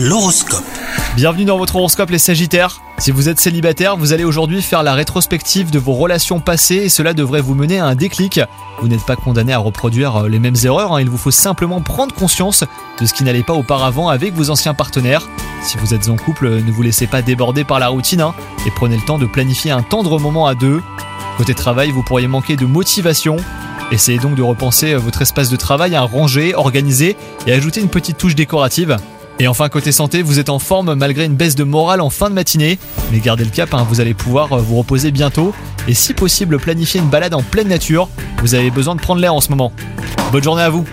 L'horoscope. Bienvenue dans votre horoscope les Sagittaires. Si vous êtes célibataire, vous allez aujourd'hui faire la rétrospective de vos relations passées et cela devrait vous mener à un déclic. Vous n'êtes pas condamné à reproduire euh, les mêmes erreurs, hein. il vous faut simplement prendre conscience de ce qui n'allait pas auparavant avec vos anciens partenaires. Si vous êtes en couple, ne vous laissez pas déborder par la routine hein, et prenez le temps de planifier un tendre moment à deux. Côté travail, vous pourriez manquer de motivation. Essayez donc de repenser euh, votre espace de travail à ranger, organiser et ajouter une petite touche décorative. Et enfin, côté santé, vous êtes en forme malgré une baisse de morale en fin de matinée. Mais gardez le cap, hein, vous allez pouvoir euh, vous reposer bientôt. Et si possible, planifier une balade en pleine nature. Vous avez besoin de prendre l'air en ce moment. Bonne journée à vous